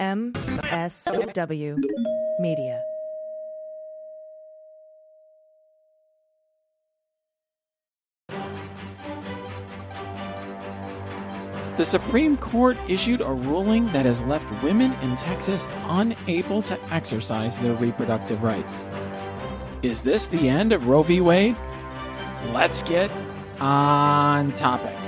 MSW Media. The Supreme Court issued a ruling that has left women in Texas unable to exercise their reproductive rights. Is this the end of Roe v. Wade? Let's get on topic.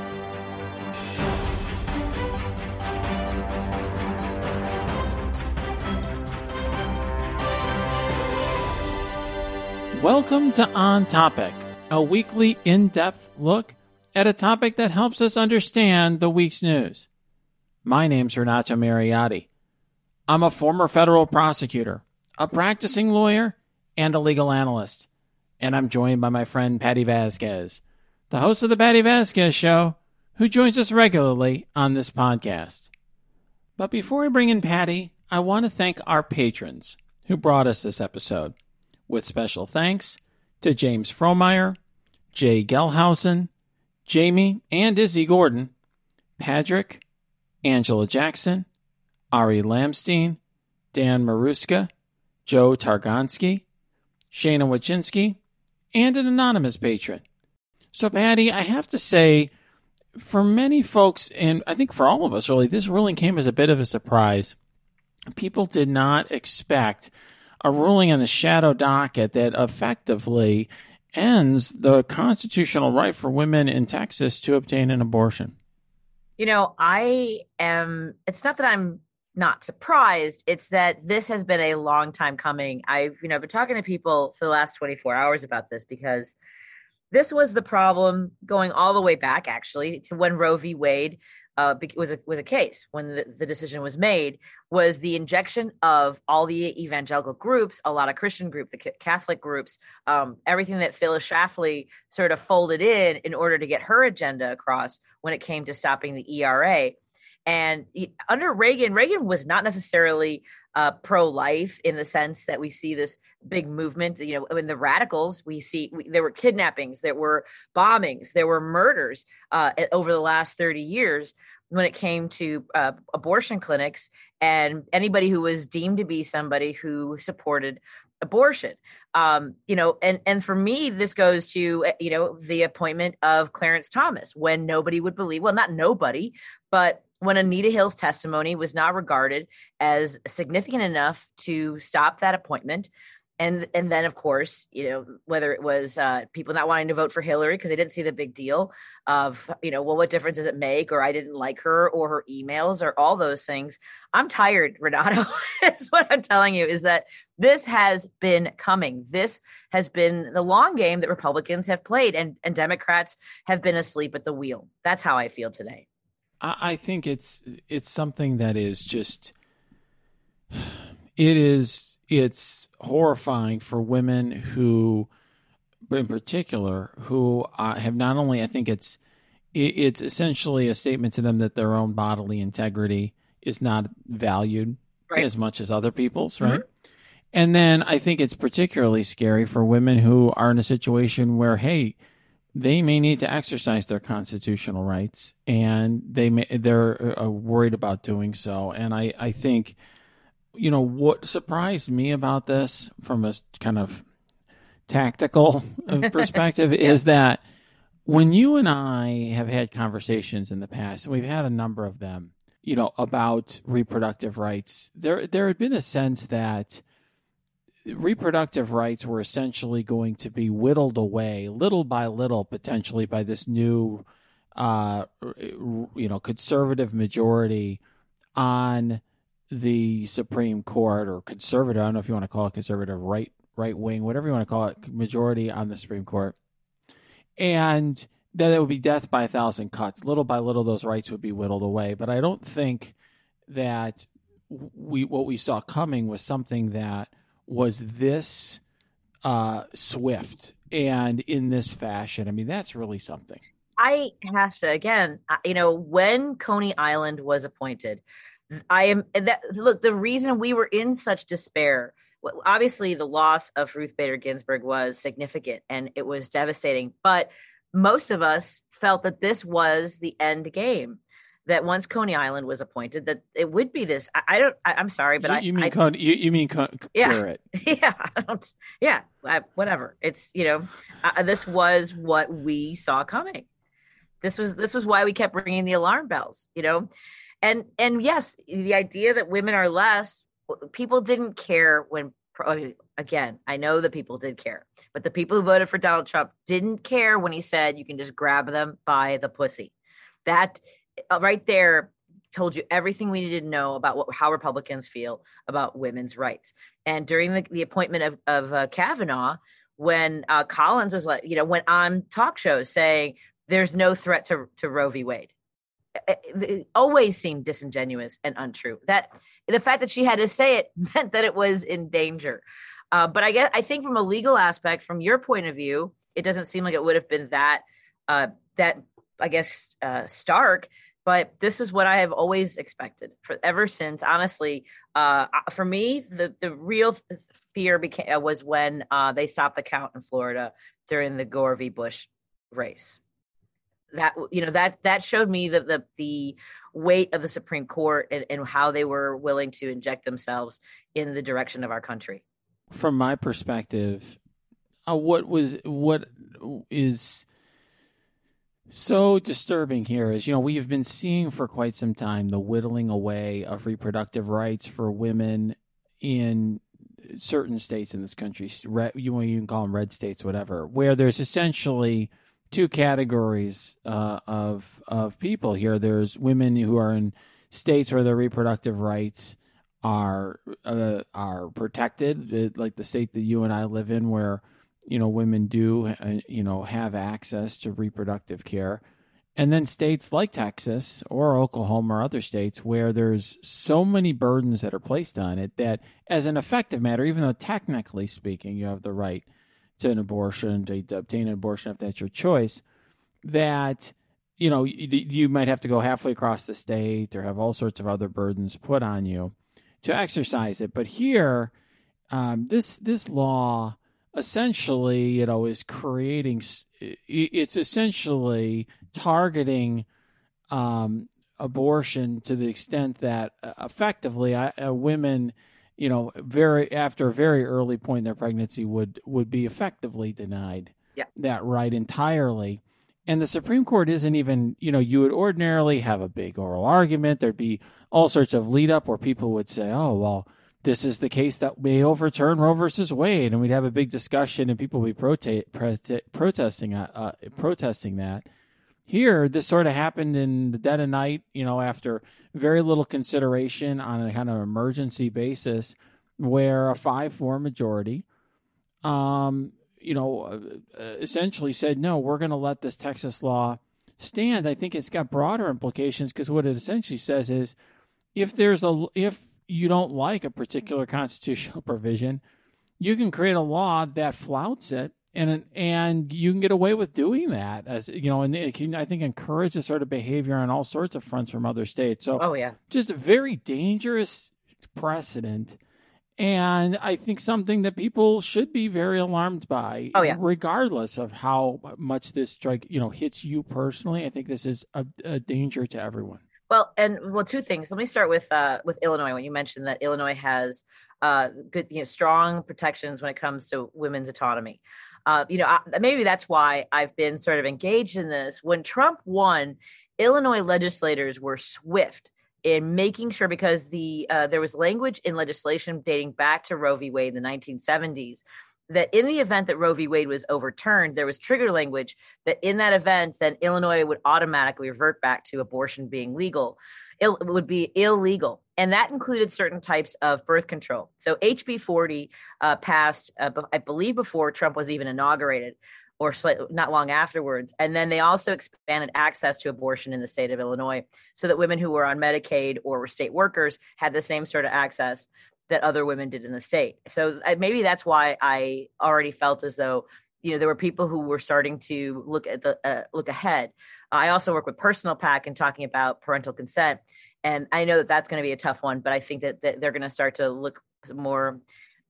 Welcome to On Topic, a weekly in depth look at a topic that helps us understand the week's news. My name's Renato Mariotti. I'm a former federal prosecutor, a practicing lawyer, and a legal analyst. And I'm joined by my friend Patti Vasquez, the host of the Patti Vasquez Show, who joins us regularly on this podcast. But before I bring in Patti, I want to thank our patrons who brought us this episode with special thanks to James Fromeyer, Jay Gelhausen, Jamie and Izzy Gordon, Patrick, Angela Jackson, Ari Lamstein, Dan Maruska, Joe Targonsky, Shana Wachinski, and an anonymous patron. So, Patti, I have to say, for many folks, and I think for all of us really, this ruling came as a bit of a surprise. People did not expect a ruling on the shadow docket that effectively ends the constitutional right for women in Texas to obtain an abortion. You know, I am, it's not that I'm not surprised. It's that this has been a long time coming. I've, you know, been talking to people for the last 24 hours about this because this was the problem going all the way back actually to when Roe v. Wade uh, was a was a case when the, the decision was made was the injection of all the evangelical groups, a lot of Christian groups, the Catholic groups, um, everything that Phyllis Schlafly sort of folded in in order to get her agenda across when it came to stopping the ERA. And under Reagan, Reagan was not necessarily uh, pro-life in the sense that we see this big movement. You know, in the radicals, we see we, there were kidnappings, there were bombings, there were murders uh, over the last thirty years when it came to uh, abortion clinics and anybody who was deemed to be somebody who supported abortion um, you know and and for me this goes to you know the appointment of clarence thomas when nobody would believe well not nobody but when Anita Hill's testimony was not regarded as significant enough to stop that appointment. And, and then of course you know whether it was uh, people not wanting to vote for Hillary because they didn't see the big deal of you know well what difference does it make? Or I didn't like her or her emails or all those things. I'm tired Renato is what I'm telling you is that this has been coming. This has been the long game that Republicans have played and and Democrats have been asleep at the wheel. That's how I feel today I, I think it's it's something that is just it is it's horrifying for women who in particular who uh, have not only I think it's it, it's essentially a statement to them that their own bodily integrity is not valued right. as much as other people's right mm-hmm. and then I think it's particularly scary for women who are in a situation where hey they may need to exercise their constitutional rights, and they may they're uh, worried about doing so. And I I think, you know, what surprised me about this from a kind of tactical perspective yeah. is that when you and I have had conversations in the past, and we've had a number of them, you know, about reproductive rights, there there had been a sense that reproductive rights were essentially going to be whittled away little by little, potentially by this new, uh, you know, conservative majority on the Supreme Court or conservative. I don't know if you want to call it conservative, right, right wing, whatever you want to call it, majority on the Supreme Court, and that it would be death by a thousand cuts. Little by little, those rights would be whittled away. But I don't think that we what we saw coming was something that was this uh, swift and in this fashion. I mean, that's really something. I have to again, you know, when Coney Island was appointed, I am that look, the reason we were in such despair, obviously the loss of Ruth Bader Ginsburg was significant and it was devastating, but most of us felt that this was the end game that once Coney Island was appointed, that it would be this. I, I don't. I, am sorry, but you, I you mean I, Con- you, you mean Con- Yeah. Garrett. yeah, I don't, yeah, uh, whatever. It's you know, uh, this was what we saw coming. This was this was why we kept ringing the alarm bells. You know, and and yes, the idea that women are less. People didn't care when. Again, I know that people did care, but the people who voted for Donald Trump didn't care when he said you can just grab them by the pussy. That right there told you everything we needed to know about what, how Republicans feel about women's rights. And during the, the appointment of, of uh, Kavanaugh, when uh, Collins was like, you know, went on talk shows saying there's no threat to, to Roe v. Wade, it, it always seemed disingenuous and untrue. That the fact that she had to say it meant that it was in danger. Uh, but I guess I think from a legal aspect, from your point of view, it doesn't seem like it would have been that uh, that I guess uh, stark but this is what I have always expected for ever since. Honestly, uh, for me, the the real fear became uh, was when uh, they stopped the count in Florida during the Gore v. Bush race. That you know that that showed me that the the weight of the Supreme Court and, and how they were willing to inject themselves in the direction of our country. From my perspective, uh, what was what is so disturbing here is, you know, we have been seeing for quite some time the whittling away of reproductive rights for women in certain states in this country. You, you can call them red states, whatever, where there's essentially two categories uh, of of people here. There's women who are in states where their reproductive rights are uh, are protected, like the state that you and I live in, where you know women do uh, you know have access to reproductive care. And then states like Texas or Oklahoma or other states where there's so many burdens that are placed on it that as an effective matter even though technically speaking you have the right to an abortion to, to obtain an abortion if that's your choice that you know you, you might have to go halfway across the state or have all sorts of other burdens put on you to exercise it. But here um, this this law essentially, you know, is creating. It's essentially targeting um, abortion to the extent that uh, effectively uh, women, you know, very after a very early point in their pregnancy would would be effectively denied yeah. that right entirely. And the Supreme Court isn't even, you know, you would ordinarily have a big oral argument. There'd be all sorts of lead up where people would say, oh, well, this is the case that may overturn Roe versus Wade, and we'd have a big discussion, and people would be prota- prote- protesting uh, uh, protesting that. Here, this sort of happened in the dead of night, you know, after very little consideration on a kind of emergency basis, where a five-four majority, um, you know, uh, essentially said, no, we're going to let this Texas law stand. I think it's got broader implications because what it essentially says is, if there's a if you don't like a particular constitutional provision, you can create a law that flouts it and and you can get away with doing that as you know and it can i think encourage this sort of behavior on all sorts of fronts from other states. So oh yeah. just a very dangerous precedent. And i think something that people should be very alarmed by oh yeah. regardless of how much this strike you know hits you personally. I think this is a, a danger to everyone well, and well, two things. Let me start with uh, with Illinois. When you mentioned that Illinois has uh, good, you know, strong protections when it comes to women's autonomy. Uh, you know, I, maybe that's why I've been sort of engaged in this. When Trump won, Illinois legislators were swift in making sure because the uh, there was language in legislation dating back to Roe v. Wade in the 1970s that in the event that Roe v. Wade was overturned, there was trigger language that in that event, then Illinois would automatically revert back to abortion being legal. It would be illegal. And that included certain types of birth control. So HB 40 uh, passed, uh, I believe, before Trump was even inaugurated or slightly, not long afterwards. And then they also expanded access to abortion in the state of Illinois so that women who were on Medicaid or were state workers had the same sort of access that other women did in the state. So maybe that's why I already felt as though you know there were people who were starting to look at the uh, look ahead. I also work with Personal PAC and talking about parental consent, and I know that that's going to be a tough one. But I think that, that they're going to start to look more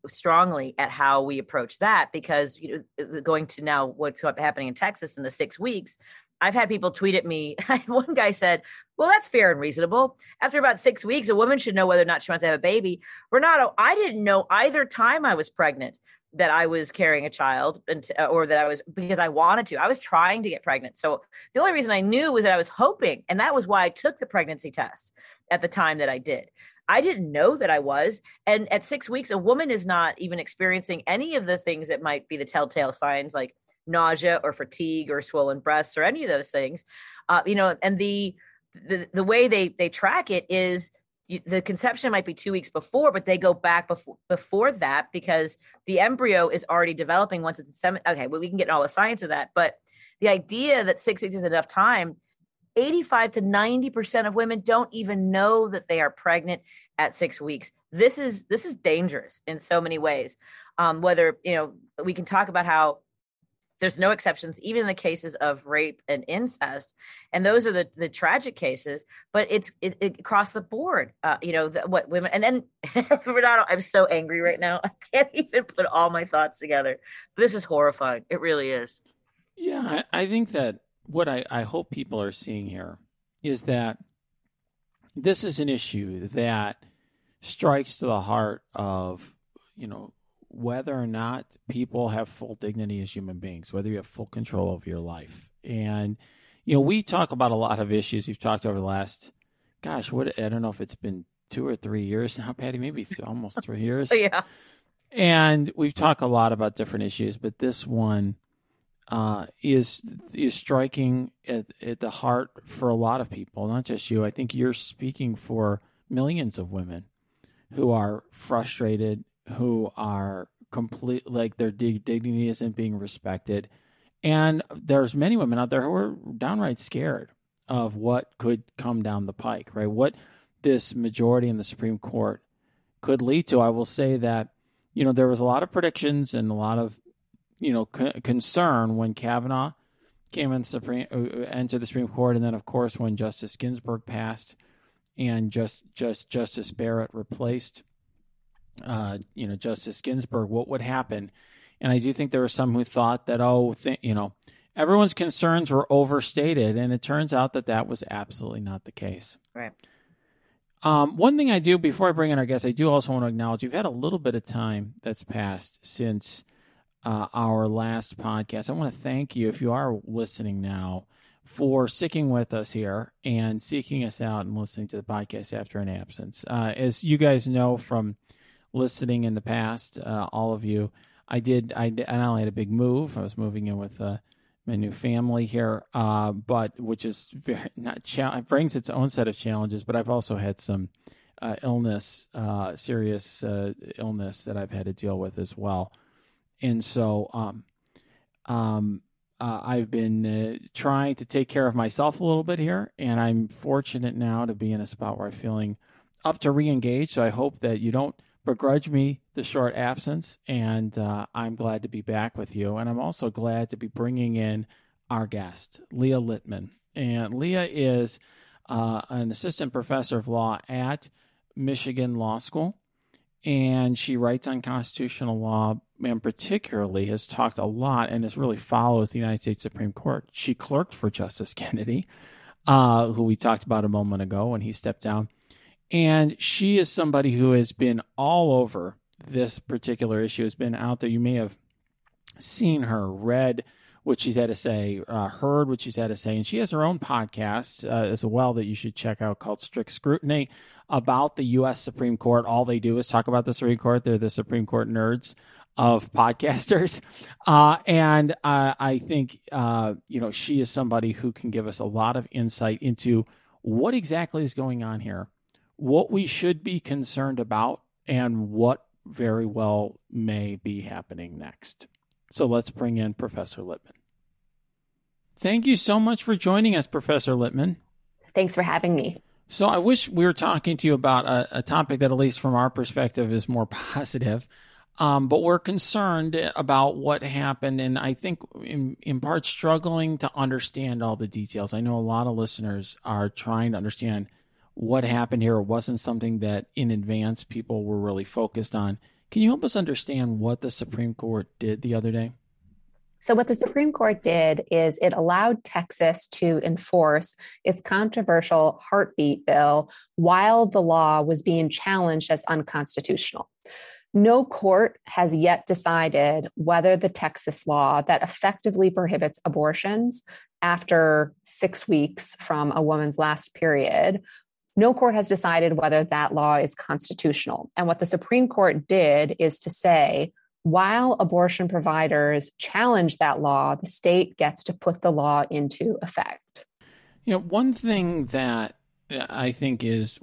strongly at how we approach that because you know going to now what's happening in Texas in the six weeks I've had people tweet at me. One guy said, "Well, that's fair and reasonable. After about six weeks, a woman should know whether or not she wants to have a baby." Renato, I didn't know either time I was pregnant that I was carrying a child, uh, or that I was because I wanted to. I was trying to get pregnant. So the only reason I knew was that I was hoping, and that was why I took the pregnancy test at the time that I did. I didn't know that I was. And at six weeks, a woman is not even experiencing any of the things that might be the telltale signs like nausea or fatigue or swollen breasts or any of those things. Uh, you know, and the, the the way they they track it is the conception might be two weeks before, but they go back before before that because the embryo is already developing once it's seven. Okay, well, we can get all the science of that, but the idea that six weeks is enough time 85 to 90% of women don't even know that they are pregnant at six weeks. This is this is dangerous in so many ways. Um, whether you know we can talk about how there's no exceptions, even in the cases of rape and incest, and those are the the tragic cases. But it's it, it across the board. Uh, you know the, what women and then Renato, I'm so angry right now. I can't even put all my thoughts together. This is horrifying. It really is. Yeah, I, I think that what I, I hope people are seeing here is that this is an issue that strikes to the heart of, you know, whether or not people have full dignity as human beings, whether you have full control over your life. And, you know, we talk about a lot of issues we've talked over the last, gosh, what, I don't know if it's been two or three years now, Patti, maybe th- almost three years. yeah. And we've talked a lot about different issues, but this one, uh, is is striking at, at the heart for a lot of people, not just you. I think you're speaking for millions of women who are frustrated, who are complete like their dignity isn't being respected, and there's many women out there who are downright scared of what could come down the pike. Right, what this majority in the Supreme Court could lead to. I will say that you know there was a lot of predictions and a lot of you know c- concern when Kavanaugh came in Supreme uh, entered the Supreme Court, and then of course when Justice Ginsburg passed, and just just Justice Barrett replaced, uh, you know Justice Ginsburg, what would happen? And I do think there were some who thought that oh, th- you know, everyone's concerns were overstated, and it turns out that that was absolutely not the case. Right. Um, one thing I do before I bring in our guests, I do also want to acknowledge we've had a little bit of time that's passed since uh, our last podcast. I want to thank you if you are listening now for sticking with us here and seeking us out and listening to the podcast after an absence. Uh, as you guys know from listening in the past, uh, all of you, I did. I, I not only had a big move. I was moving in with uh, my new family here, uh, but which is very not cha- it brings its own set of challenges. But I've also had some uh, illness, uh, serious uh, illness that I've had to deal with as well and so um, um, uh, I've been uh, trying to take care of myself a little bit here, and I'm fortunate now to be in a spot where I'm feeling up to re-engage. So I hope that you don't begrudge me the short absence, and uh, I'm glad to be back with you. And I'm also glad to be bringing in our guest, Leah Litman, and Leah is uh, an assistant professor of law at Michigan Law School and she writes on constitutional law and particularly has talked a lot and has really follows the United States Supreme Court. She clerked for Justice Kennedy, uh, who we talked about a moment ago when he stepped down. And she is somebody who has been all over this particular issue, has been out there. You may have seen her, read what she's had to say, uh, heard what she's had to say. And she has her own podcast uh, as well that you should check out called Strict Scrutiny about the U.S. Supreme Court. All they do is talk about the Supreme Court. They're the Supreme Court nerds of podcasters. Uh, and uh, I think, uh, you know, she is somebody who can give us a lot of insight into what exactly is going on here, what we should be concerned about, and what very well may be happening next. So let's bring in Professor Litman. Thank you so much for joining us, Professor Litman. Thanks for having me. So I wish we were talking to you about a, a topic that, at least from our perspective, is more positive. Um, but we're concerned about what happened, and I think in, in part struggling to understand all the details. I know a lot of listeners are trying to understand what happened here. Wasn't something that in advance people were really focused on. Can you help us understand what the Supreme Court did the other day? So, what the Supreme Court did is it allowed Texas to enforce its controversial heartbeat bill while the law was being challenged as unconstitutional. No court has yet decided whether the Texas law that effectively prohibits abortions after six weeks from a woman's last period, no court has decided whether that law is constitutional. And what the Supreme Court did is to say, while abortion providers challenge that law, the state gets to put the law into effect. You know, one thing that I think is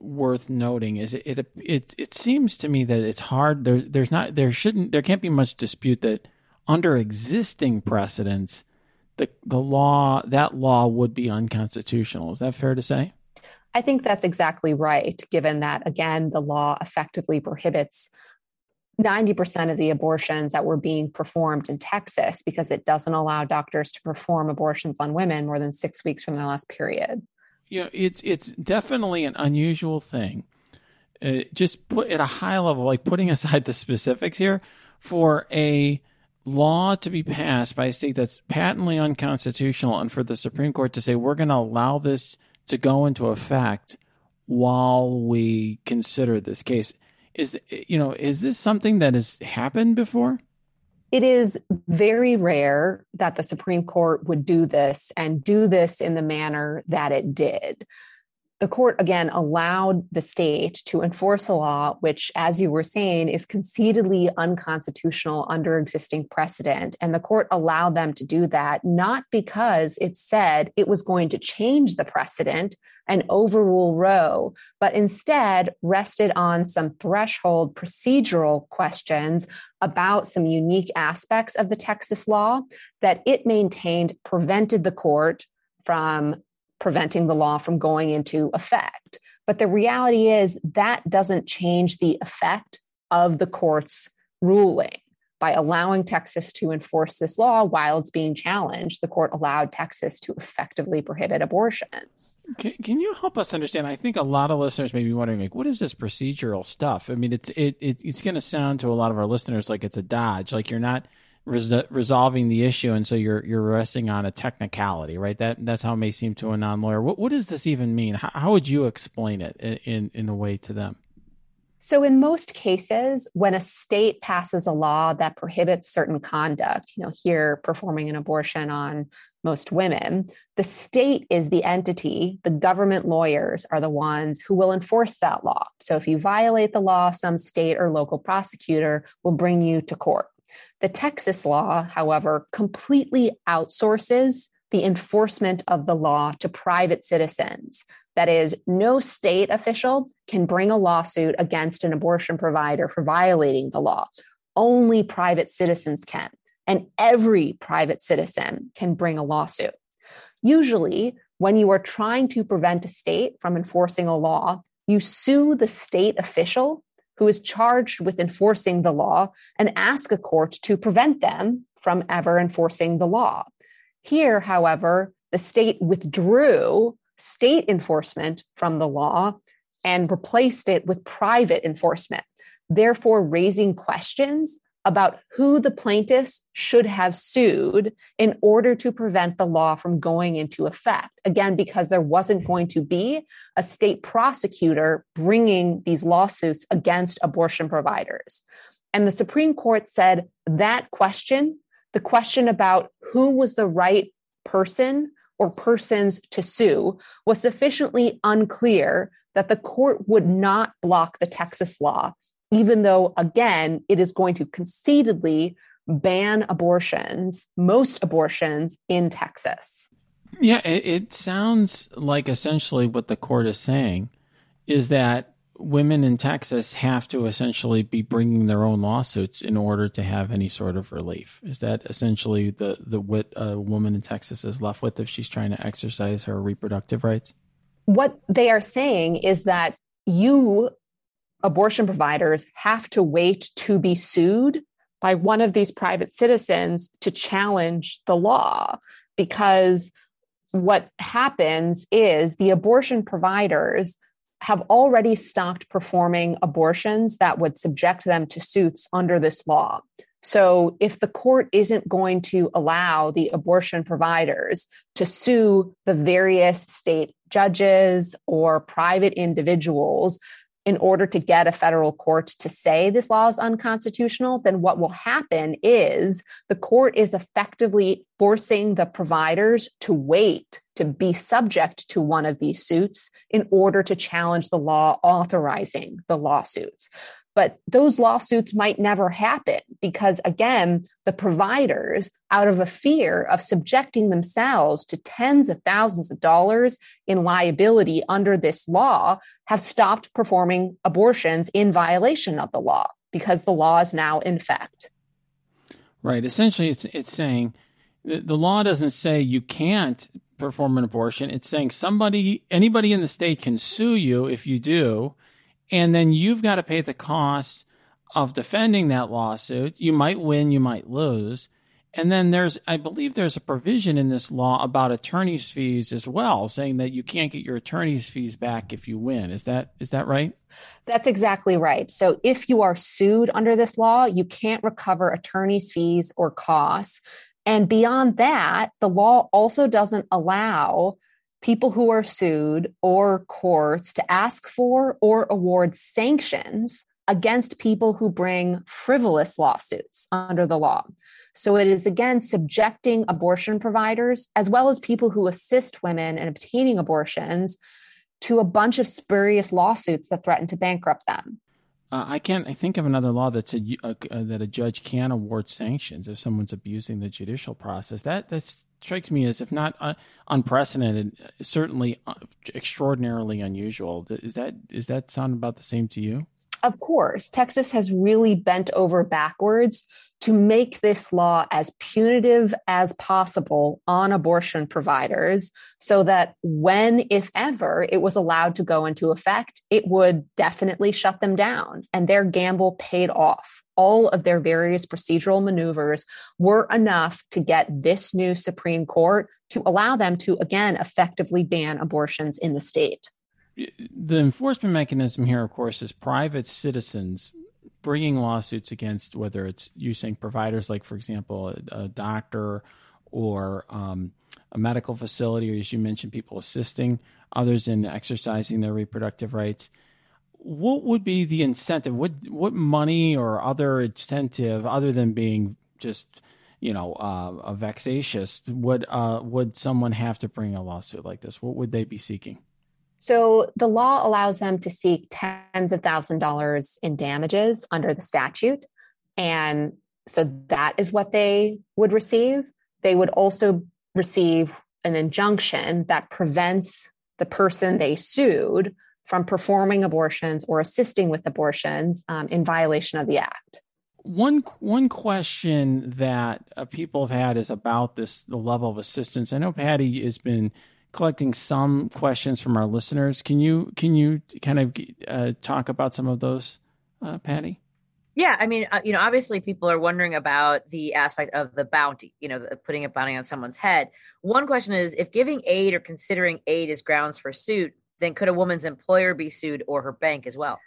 worth noting is it it it, it seems to me that it's hard there there's not there shouldn't there can't be much dispute that under existing precedents the the law that law would be unconstitutional. Is that fair to say? I think that's exactly right, given that again the law effectively prohibits 90% of the abortions that were being performed in Texas because it doesn't allow doctors to perform abortions on women more than six weeks from their last period. You know, it's it's definitely an unusual thing. Uh, just put at a high level, like putting aside the specifics here, for a law to be passed by a state that's patently unconstitutional, and for the Supreme Court to say we're going to allow this to go into effect while we consider this case. Is you know is this something that has happened before? It is very rare that the supreme court would do this and do this in the manner that it did the court again allowed the state to enforce a law which as you were saying is conceitedly unconstitutional under existing precedent. And the court allowed them to do that not because it said it was going to change the precedent and overrule roe but instead rested on some threshold procedural questions about some unique aspects of the texas law that it maintained prevented the court from preventing the law from going into effect. But the reality is that doesn't change the effect of the court's ruling. By allowing Texas to enforce this law while it's being challenged, the court allowed Texas to effectively prohibit abortions. Can, can you help us understand? I think a lot of listeners may be wondering, like, what is this procedural stuff? I mean, it's it, it it's going to sound to a lot of our listeners like it's a dodge, like you're not res- resolving the issue, and so you're you're resting on a technicality, right? That that's how it may seem to a non lawyer. What what does this even mean? How, how would you explain it in, in in a way to them? So, in most cases, when a state passes a law that prohibits certain conduct, you know, here performing an abortion on most women, the state is the entity, the government lawyers are the ones who will enforce that law. So, if you violate the law, some state or local prosecutor will bring you to court. The Texas law, however, completely outsources the enforcement of the law to private citizens. That is, no state official can bring a lawsuit against an abortion provider for violating the law. Only private citizens can, and every private citizen can bring a lawsuit. Usually, when you are trying to prevent a state from enforcing a law, you sue the state official who is charged with enforcing the law and ask a court to prevent them from ever enforcing the law. Here, however, the state withdrew state enforcement from the law and replaced it with private enforcement, therefore raising questions about who the plaintiffs should have sued in order to prevent the law from going into effect. Again, because there wasn't going to be a state prosecutor bringing these lawsuits against abortion providers. And the Supreme Court said that question, the question about who was the right person or persons to sue, was sufficiently unclear that the court would not block the Texas law even though, again, it is going to conceitedly ban abortions, most abortions in Texas. Yeah, it, it, sounds like essentially what the court is saying is that women in Texas have to essentially be bringing their own lawsuits in order to have any sort of relief. Is that essentially the the what a woman in Texas is left with if she's trying to exercise her reproductive rights? What they are saying is that you abortion providers have to wait to be sued by one of these private citizens to challenge the law because what happens is the abortion providers have already stopped performing abortions that would subject them to suits under this law. So, if the court isn't going to allow the abortion providers to sue the various state judges or private individuals in order to get a federal court to say this law is unconstitutional, then what will happen is the court is effectively forcing the providers to wait to be subject to one of these suits in order to challenge the law authorizing the lawsuits. But those lawsuits might never happen because, again, the providers, out of a fear of subjecting themselves to tens of thousands of dollars in liability under this law, have stopped performing abortions in violation of the law because the law is now in effect. Right. Essentially, it's it's saying the the law doesn't say you can't perform an abortion. It's saying somebody, anybody in the state can sue you if you do, and then you've got to pay the costs of defending that lawsuit. You might win, you might lose. And then there's, I believe there's a provision in this law about attorney's fees as well, saying that you can't get your attorney's fees back if you win. Is that, is that right? That's exactly right. So if you are sued under this law, you can't recover attorney's fees or costs. And beyond that, the law also doesn't allow people who are sued or courts to ask for or award sanctions against people who bring frivolous lawsuits under the law. So it is again subjecting abortion providers, as well as people who assist women in obtaining abortions, to a bunch of spurious lawsuits that threaten to bankrupt them. Uh, I can't. I think of another law that said uh, uh, that a judge can award sanctions if someone's abusing the judicial process. That that's strikes me as, if not uh, unprecedented, certainly uh, extraordinarily unusual. Is that is that sound about the same to you? Of course, Texas has really bent over backwards to make this law as punitive as possible on abortion providers so that when, if ever, it was allowed to go into effect, it would definitely shut them down. And their gamble paid off. All of their various procedural maneuvers were enough to get this new Supreme Court to allow them to, again, effectively ban abortions in the state. The enforcement mechanism here, of course, is private citizens bringing lawsuits against whether it's using providers like, for example, a, a doctor or um, a medical facility, or as you mentioned, people assisting others in exercising their reproductive rights. What would be the incentive? What what money or other incentive, other than being just you know uh, vexatious, would uh, would someone have to bring a lawsuit like this? What would they be seeking? So the law allows them to seek tens of thousand dollars in damages under the statute. And so that is what they would receive. They would also receive an injunction that prevents the person they sued from performing abortions or assisting with abortions um, in violation of the act. One one question that uh, people have had is about this the level of assistance. I know Patti has been collecting some questions from our listeners. Can you can you kind of uh, talk about some of those, uh, Patti? Yeah, I mean, uh, you know, obviously people are wondering about the aspect of the bounty, you know, the, putting a bounty on someone's head. One question is if giving aid or considering aid is grounds for suit, then could a woman's employer be sued or her bank as well?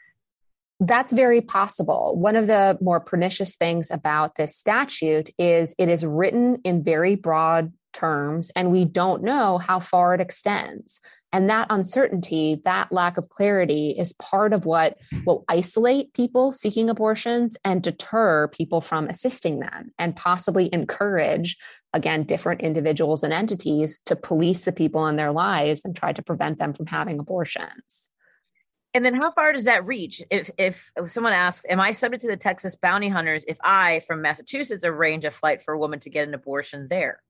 That's very possible. One of the more pernicious things about this statute is it is written in very broad terms, and we don't know how far it extends. And that uncertainty, that lack of clarity is part of what will isolate people seeking abortions and deter people from assisting them and possibly encourage, again, different individuals and entities to police the people in their lives and try to prevent them from having abortions. And then how far does that reach? If, if, someone asks, Am I subject to the Texas bounty hunters if I, from Massachusetts, arrange a flight for a woman to get an abortion there?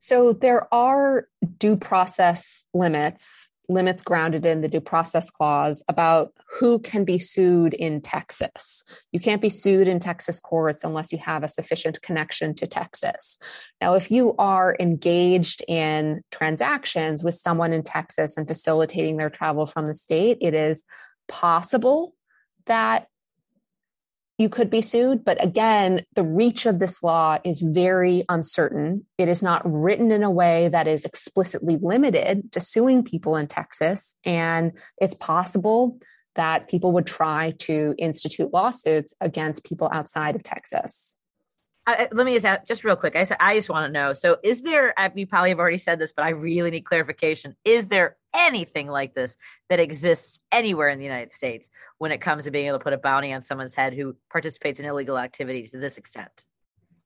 So there are due process limits, limits grounded in the due process clause about who can be sued in Texas. You can't be sued in Texas courts unless you have a sufficient connection to Texas. Now, if you are engaged in transactions with someone in Texas and facilitating their travel from the state, it is possible that you could be sued. But again, the reach of this law is very uncertain. It is not written in a way that is explicitly limited to suing people in Texas. And it's possible that people would try to institute lawsuits against people outside of Texas. Let me just ask, just real quick. I, I just want to know. So, is there? You probably have already said this, but I really need clarification. Is there anything like this that exists anywhere in the United States when it comes to being able to put a bounty on someone's head who participates in illegal activity to this extent,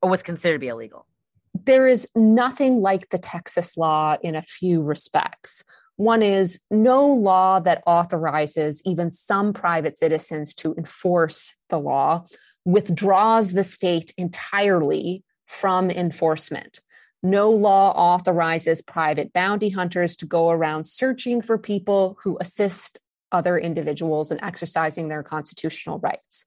or what's considered to be illegal? There is nothing like the Texas law in a few respects. One is no law that authorizes even some private citizens to enforce the law withdraws the state entirely from enforcement. No law authorizes private bounty hunters to go around searching for people who assist other individuals in exercising their constitutional rights.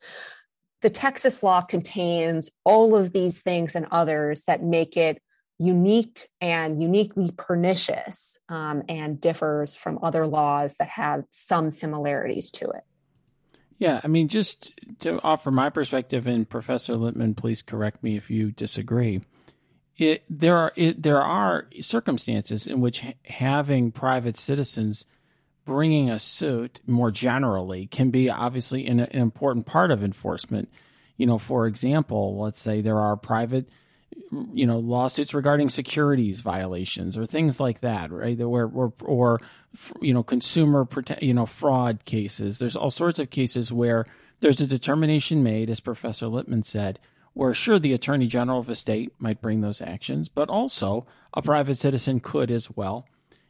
The Texas law contains all of these things and others that make it unique and uniquely pernicious um, and differs from other laws that have some similarities to it. Yeah, I mean, just to offer my perspective, and Professor Litman, please correct me if you disagree. It, there are it, there are circumstances in which having private citizens bringing a suit more generally can be obviously an, an important part of enforcement. You know, for example, let's say there are private you know lawsuits regarding securities violations or things like that right? Where or, you know consumer prote- you know fraud cases. There's all sorts of cases where there's a determination made as professor litman said where sure the attorney general of a state might bring those actions but also a private citizen could as well.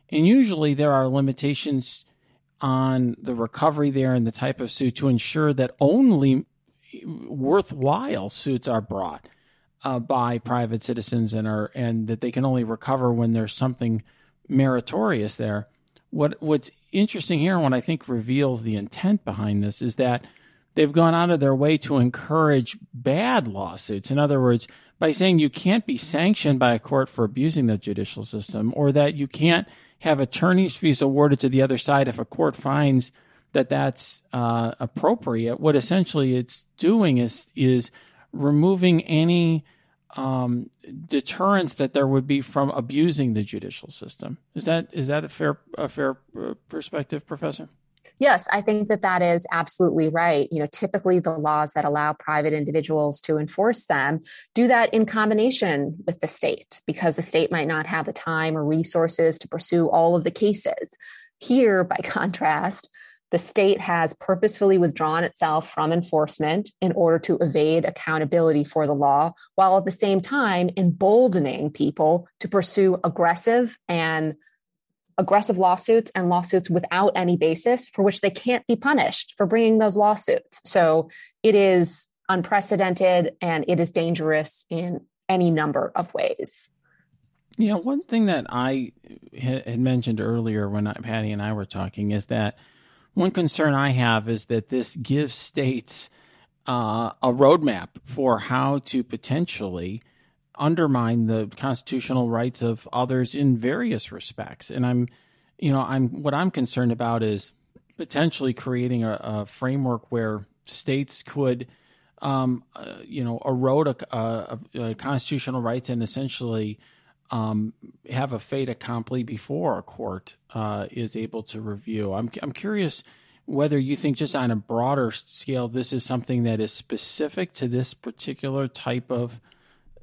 And usually there are limitations on the recovery there and the type of suit to ensure that only worthwhile suits are brought uh, by private citizens and are and that they can only recover when there's something meritorious there. What what's interesting here, and what I think reveals the intent behind this, is that they've gone out of their way to encourage bad lawsuits. In other words, by saying you can't be sanctioned by a court for abusing the judicial system, or that you can't have attorney's fees awarded to the other side if a court finds that that's uh, appropriate. What essentially it's doing is is removing any um, deterrence that there would be from abusing the judicial system. Is that is that a fair a fair uh, perspective, Professor? Yes, I think that that is absolutely right. You know, typically the laws that allow private individuals to enforce them do that in combination with the state because the state might not have the time or resources to pursue all of the cases. Here, by contrast, the state has purposefully withdrawn itself from enforcement in order to evade accountability for the law, while at the same time emboldening people to pursue aggressive and aggressive lawsuits and lawsuits without any basis for which they can't be punished for bringing those lawsuits. So it is unprecedented and it is dangerous in any number of ways. Yeah, one thing that I had mentioned earlier when Patti and I were talking is that one concern I have is that this gives states uh, a roadmap for how to potentially undermine the constitutional rights of others in various respects. And I'm, you know, I'm what I'm concerned about is potentially creating a, a framework where states could, um, uh, you know, erode a, a, a constitutional rights and essentially um, have a fait accompli before a court uh, is able to review. I'm I'm curious whether you think just on a broader scale this is something that is specific to this particular type of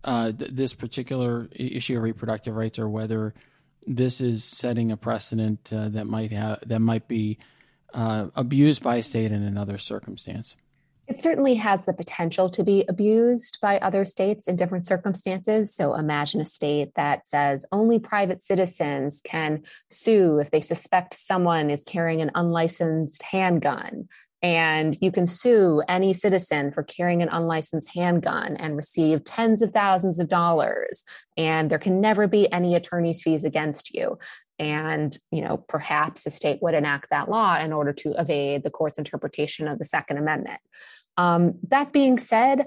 uh, this particular issue of reproductive rights, or whether this is setting a precedent uh, that might have that might be uh, abused by a state in another circumstance. It certainly has the potential to be abused by other states in different circumstances. So imagine a state that says only private citizens can sue if they suspect someone is carrying an unlicensed handgun. And you can sue any citizen for carrying an unlicensed handgun and receive tens of thousands of dollars. And there can never be any attorney's fees against you and you know perhaps a state would enact that law in order to evade the court's interpretation of the second amendment. Um, that being said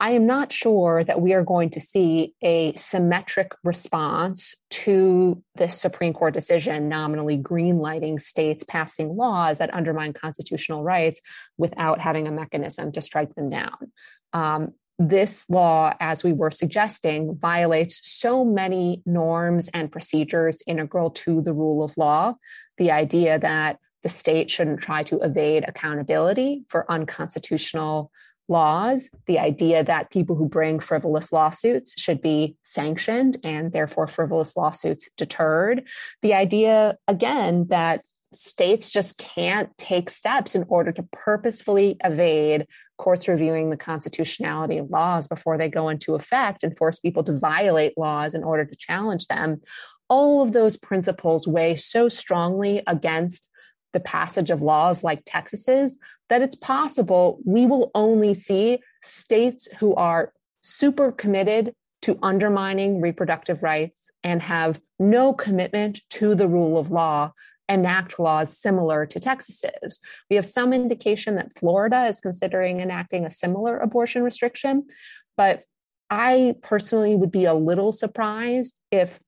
i am not sure that we are going to see a symmetric response to this supreme court decision nominally greenlighting states passing laws that undermine constitutional rights without having a mechanism to strike them down. Um, this law, as we were suggesting, violates so many norms and procedures integral to the rule of law. The idea that the state shouldn't try to evade accountability for unconstitutional laws, the idea that people who bring frivolous lawsuits should be sanctioned and therefore frivolous lawsuits deterred, the idea, again, that states just can't take steps in order to purposefully evade courts reviewing the constitutionality of laws before they go into effect and force people to violate laws in order to challenge them. All of those principles weigh so strongly against the passage of laws like Texas's that it's possible we will only see states who are super committed to undermining reproductive rights and have no commitment to the rule of law enact laws similar to Texas's. We have some indication that Florida is considering enacting a similar abortion restriction, but I personally would be a little surprised if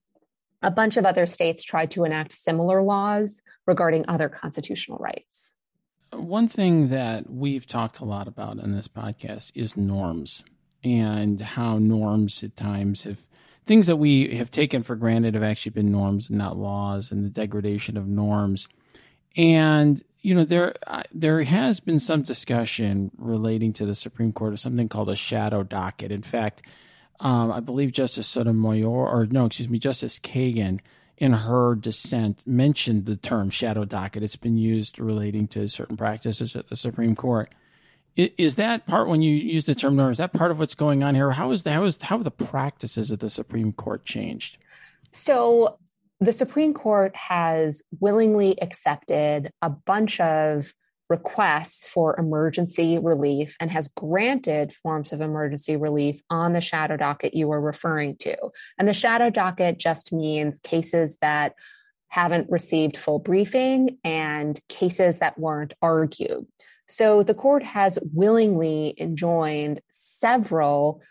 a bunch of other states tried to enact similar laws regarding other constitutional rights. One thing that we've talked a lot about in this podcast is norms and how norms at times have things that we have taken for granted have actually been norms and not laws and the degradation of norms. And you know there there has been some discussion relating to the Supreme Court of something called a shadow docket. In fact, um, I believe Justice Sotomayor, or no, excuse me, Justice Kagan, in her dissent, mentioned the term shadow docket. It's been used relating to certain practices at the Supreme Court. Is that part when you use the term, norm? is that part of what's going on here? How is the, how is how have the practices of the Supreme Court changed? So the Supreme Court has willingly accepted a bunch of requests for emergency relief and has granted forms of emergency relief on the shadow docket you were referring to. And the shadow docket just means cases that haven't received full briefing and cases that weren't argued. So the court has willingly enjoined several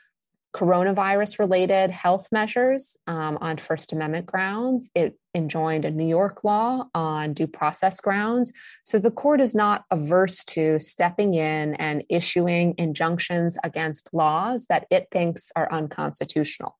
coronavirus related health measures um, on First Amendment grounds. It enjoined a New York law on due process grounds. So the court is not averse to stepping in and issuing injunctions against laws that it thinks are unconstitutional.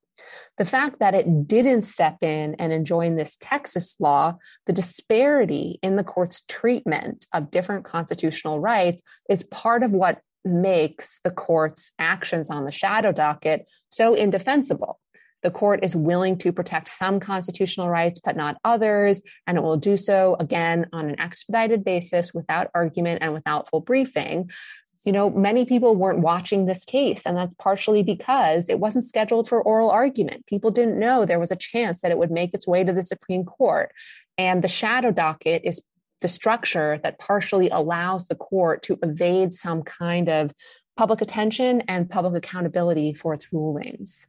The fact that it didn't step in and enjoin this Texas law, the disparity in the court's treatment of different constitutional rights is part of what makes the court's actions on the shadow docket so indefensible. The court is willing to protect some constitutional rights, but not others, and it will do so again on an expedited basis without argument and without full briefing. You know, many people weren't watching this case, and that's partially because it wasn't scheduled for oral argument. People didn't know there was a chance that it would make its way to the Supreme Court. And the shadow docket is the structure that partially allows the court to evade some kind of public attention and public accountability for its rulings.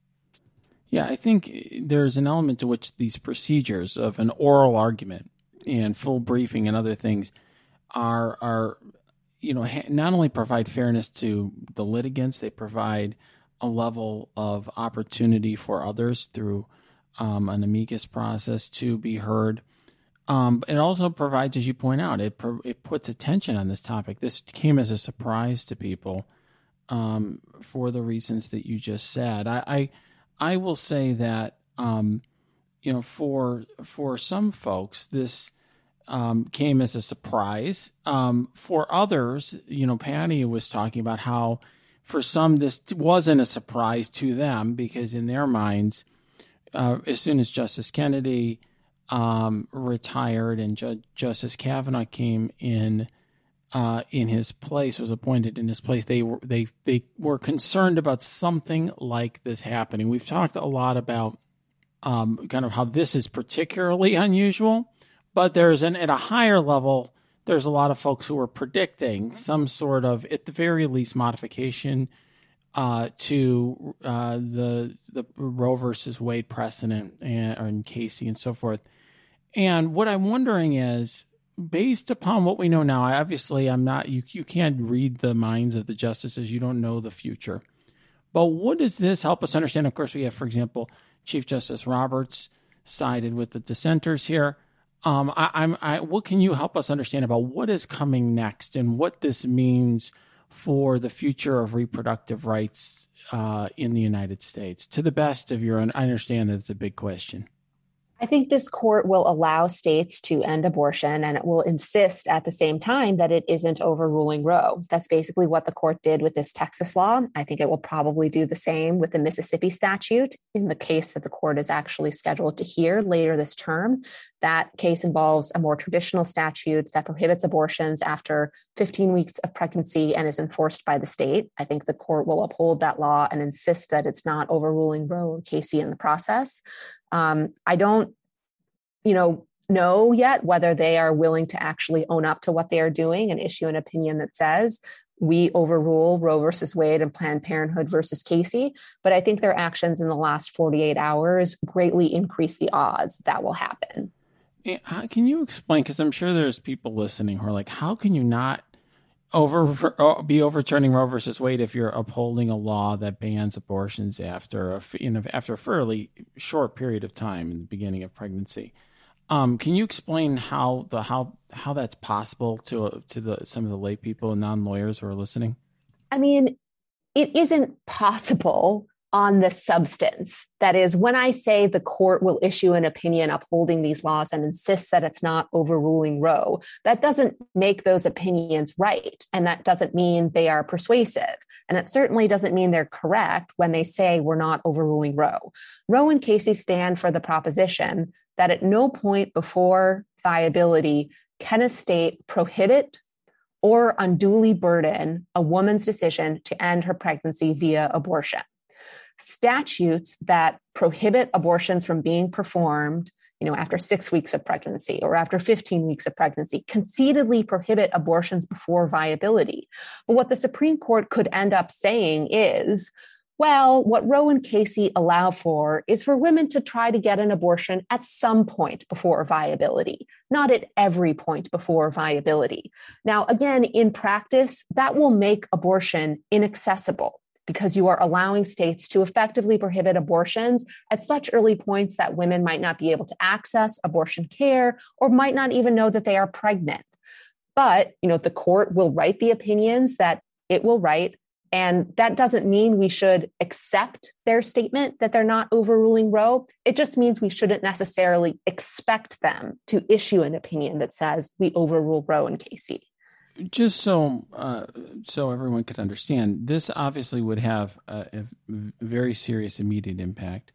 Yeah, I think there's an element to which these procedures of an oral argument and full briefing and other things are are you know not only provide fairness to the litigants, they provide a level of opportunity for others through um, an amicus process to be heard um, it also provides, as you point out, it it puts attention on this topic. This came as a surprise to people um, for the reasons that you just said. I I, I will say that um, you know for for some folks this um, came as a surprise. Um, for others, you know, Patti was talking about how for some this wasn't a surprise to them because in their minds, uh, as soon as Justice Kennedy um, retired and Ju- Justice Kavanaugh came in uh, in his place, was appointed in his place. They were they they were concerned about something like this happening. We've talked a lot about um, kind of how this is particularly unusual, but there's an at a higher level. There's a lot of folks who are predicting some sort of, at the very least, modification uh, to uh, the the Roe versus Wade precedent and, and Casey and so forth. And what I'm wondering is, based upon what we know now, I obviously I'm not you you can't read the minds of the justices. You don't know the future. But what does this help us understand? Of course, we have, for example, Chief Justice Roberts sided with the dissenters here. Um, I, am I, what can you help us understand about what is coming next and what this means for the future of reproductive rights uh, in the United States? To the best of your, I understand that it's a big question. I think this court will allow states to end abortion and it will insist at the same time that it isn't overruling Roe. That's basically what the court did with this Texas law. I think it will probably do the same with the Mississippi statute in the case that the court is actually scheduled to hear later this term. That case involves a more traditional statute that prohibits abortions after 15 weeks of pregnancy and is enforced by the state. I think the court will uphold that law and insist that it's not overruling Roe or Casey in the process. Um, I don't, you know, know yet whether they are willing to actually own up to what they are doing and issue an opinion that says we overrule Roe versus Wade and Planned Parenthood versus Casey. But I think their actions in the last 48 hours greatly increase the odds that will happen. Can you explain? Because I'm sure there's people listening who are like, how can you not over uh, be overturning Roe versus Wade if you're upholding a law that bans abortions after a you know after a fairly short period of time in the beginning of pregnancy. Um, can you explain how the how how that's possible to to the some of the lay people and non lawyers who are listening? I mean, it isn't possible on the substance. That is, when I say the court will issue an opinion upholding these laws and insists that it's not overruling Roe, that doesn't make those opinions right. And that doesn't mean they are persuasive. And it certainly doesn't mean they're correct when they say we're not overruling Roe. Roe and Casey stand for the proposition that at no point before viability can a state prohibit or unduly burden a woman's decision to end her pregnancy via abortion statutes that prohibit abortions from being performed you know after 6 weeks of pregnancy or after 15 weeks of pregnancy conceitedly prohibit abortions before viability but what the supreme court could end up saying is well, what Roe and Casey allow for is for women to try to get an abortion at some point before viability, not at every point before viability. Now, again, in practice, that will make abortion inaccessible because you are allowing states to effectively prohibit abortions at such early points that women might not be able to access abortion care or might not even know that they are pregnant. But, you know, the court will write the opinions that it will write and that doesn't mean we should accept their statement that they're not overruling Roe. It just means we shouldn't necessarily expect them to issue an opinion that says we overrule Roe and Casey just so uh, so everyone could understand, this obviously would have a, a, very serious immediate impact.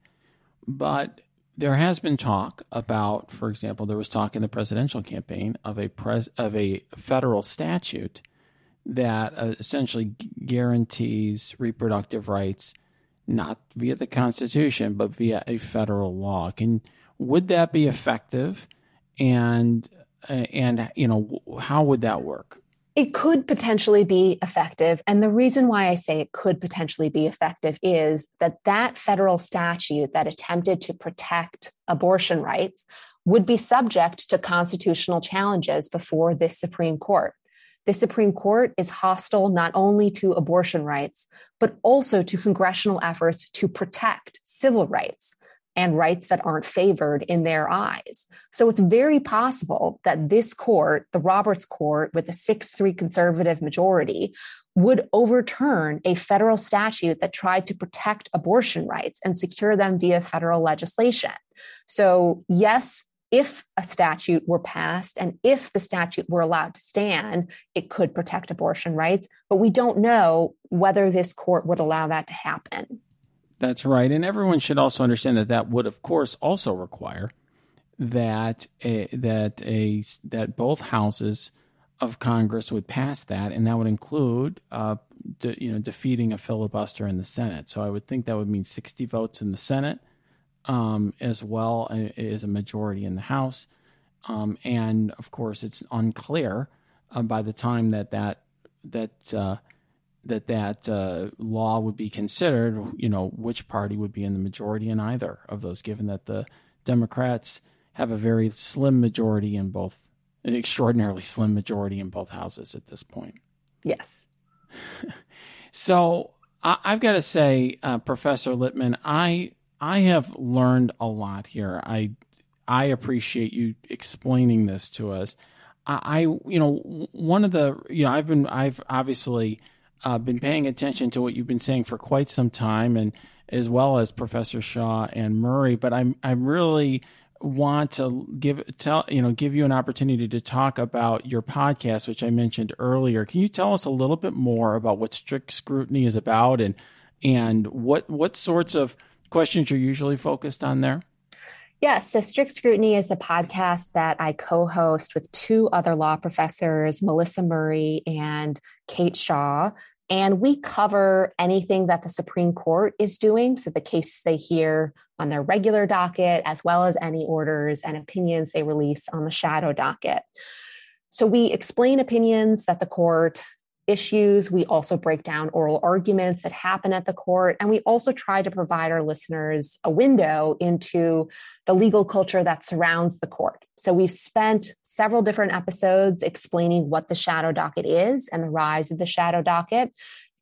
But there has been talk about, for example, there was talk in the presidential campaign of a pres of a federal statute that uh, essentially guarantees reproductive rights, not via the Constitution, but via a federal law. Can would that be effective? And uh, and you know how would that work? It could potentially be effective. And the reason why I say it could potentially be effective is that that federal statute that attempted to protect abortion rights would be subject to constitutional challenges before this Supreme Court. The Supreme Court is hostile not only to abortion rights, but also to congressional efforts to protect civil rights and rights that aren't favored in their eyes. So it's very possible that this court, the Roberts court with a 6 3 conservative majority, would overturn a federal statute that tried to protect abortion rights and secure them via federal legislation. So, yes, if a statute were passed and if the statute were allowed to stand, it could protect abortion rights. But we don't know whether this court would allow that to happen. That's right. And everyone should also understand that that would, of course, also require that a, that a that both houses of Congress would pass that, and that would include, uh, de, you know, defeating a filibuster in the Senate. So I would think that would mean 60 votes in the Senate, um, as well as a majority in the House. Um, and of course, it's unclear uh, by the time that that that uh, that that uh, law would be considered, you know, which party would be in the majority in either of those, given that the Democrats have a very slim majority in both, an extraordinarily slim majority in both houses at this point. Yes. so I, have got to say, uh, Professor Litman, I I have learned a lot here. I I appreciate you explaining this to us. I, I you know one of the you know I've been I've obviously uh, been paying attention to what you've been saying for quite some time, and as well as Professor Shaw and Murray. But I'm I'm really want to give tell you know give you an opportunity to talk about your podcast, which I mentioned earlier. Can you tell us a little bit more about what strict scrutiny is about and and what what sorts of questions you're usually focused on there? Yes. So Strict Scrutiny is the podcast that I co host with two other law professors, Melissa Murray and Kate Shaw. And we cover anything that the Supreme Court is doing. So the cases they hear on their regular docket, as well as any orders and opinions they release on the shadow docket. So we explain opinions that the court issues. We also break down oral arguments that happen at the court. And we also try to provide our listeners a window into the legal culture that surrounds the court. So we've spent several different episodes explaining what the shadow docket is and the rise of the shadow docket.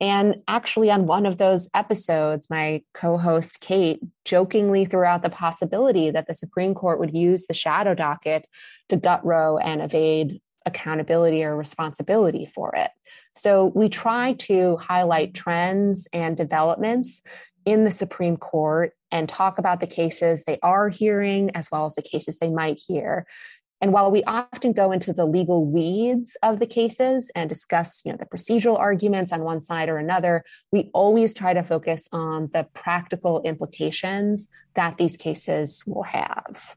And actually, on one of those episodes, my co host Kate jokingly threw out the possibility that the Supreme Court would use the shadow docket to gut Roe and evade accountability or responsibility for it. So we try to highlight trends and developments in the Supreme Court and talk about the cases they are hearing as well as the cases they might hear. And while we often go into the legal weeds of the cases and discuss, you know, the procedural arguments on one side or another, we always try to focus on the practical implications that these cases will have.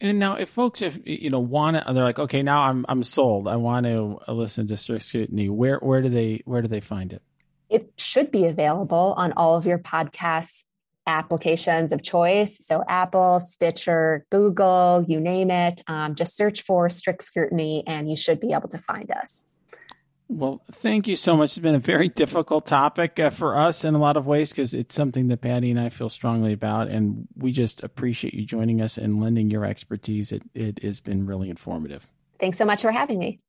And now, if folks, if you know, want to, they're like, okay, now I'm I'm sold. I want to listen to Strict Scrutiny. Where where do they where do they find it? It should be available on all of your podcasts applications of choice. So Apple, Stitcher, Google, you name it. Um, just search for Strict Scrutiny, and you should be able to find us. Well, thank you so much. It's been a very difficult topic uh, for us in a lot of ways because it's something that Patti and I feel strongly about, and we just appreciate you joining us and lending your expertise. It it has been really informative. Thanks so much for having me.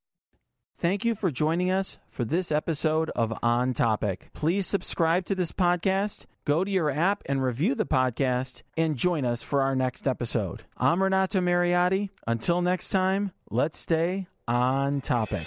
Thank you for joining us for this episode of On Topic. Please subscribe to this podcast, go to your app and review the podcast, and join us for our next episode. I'm Renato Mariotti. Until next time, let's stay on topic.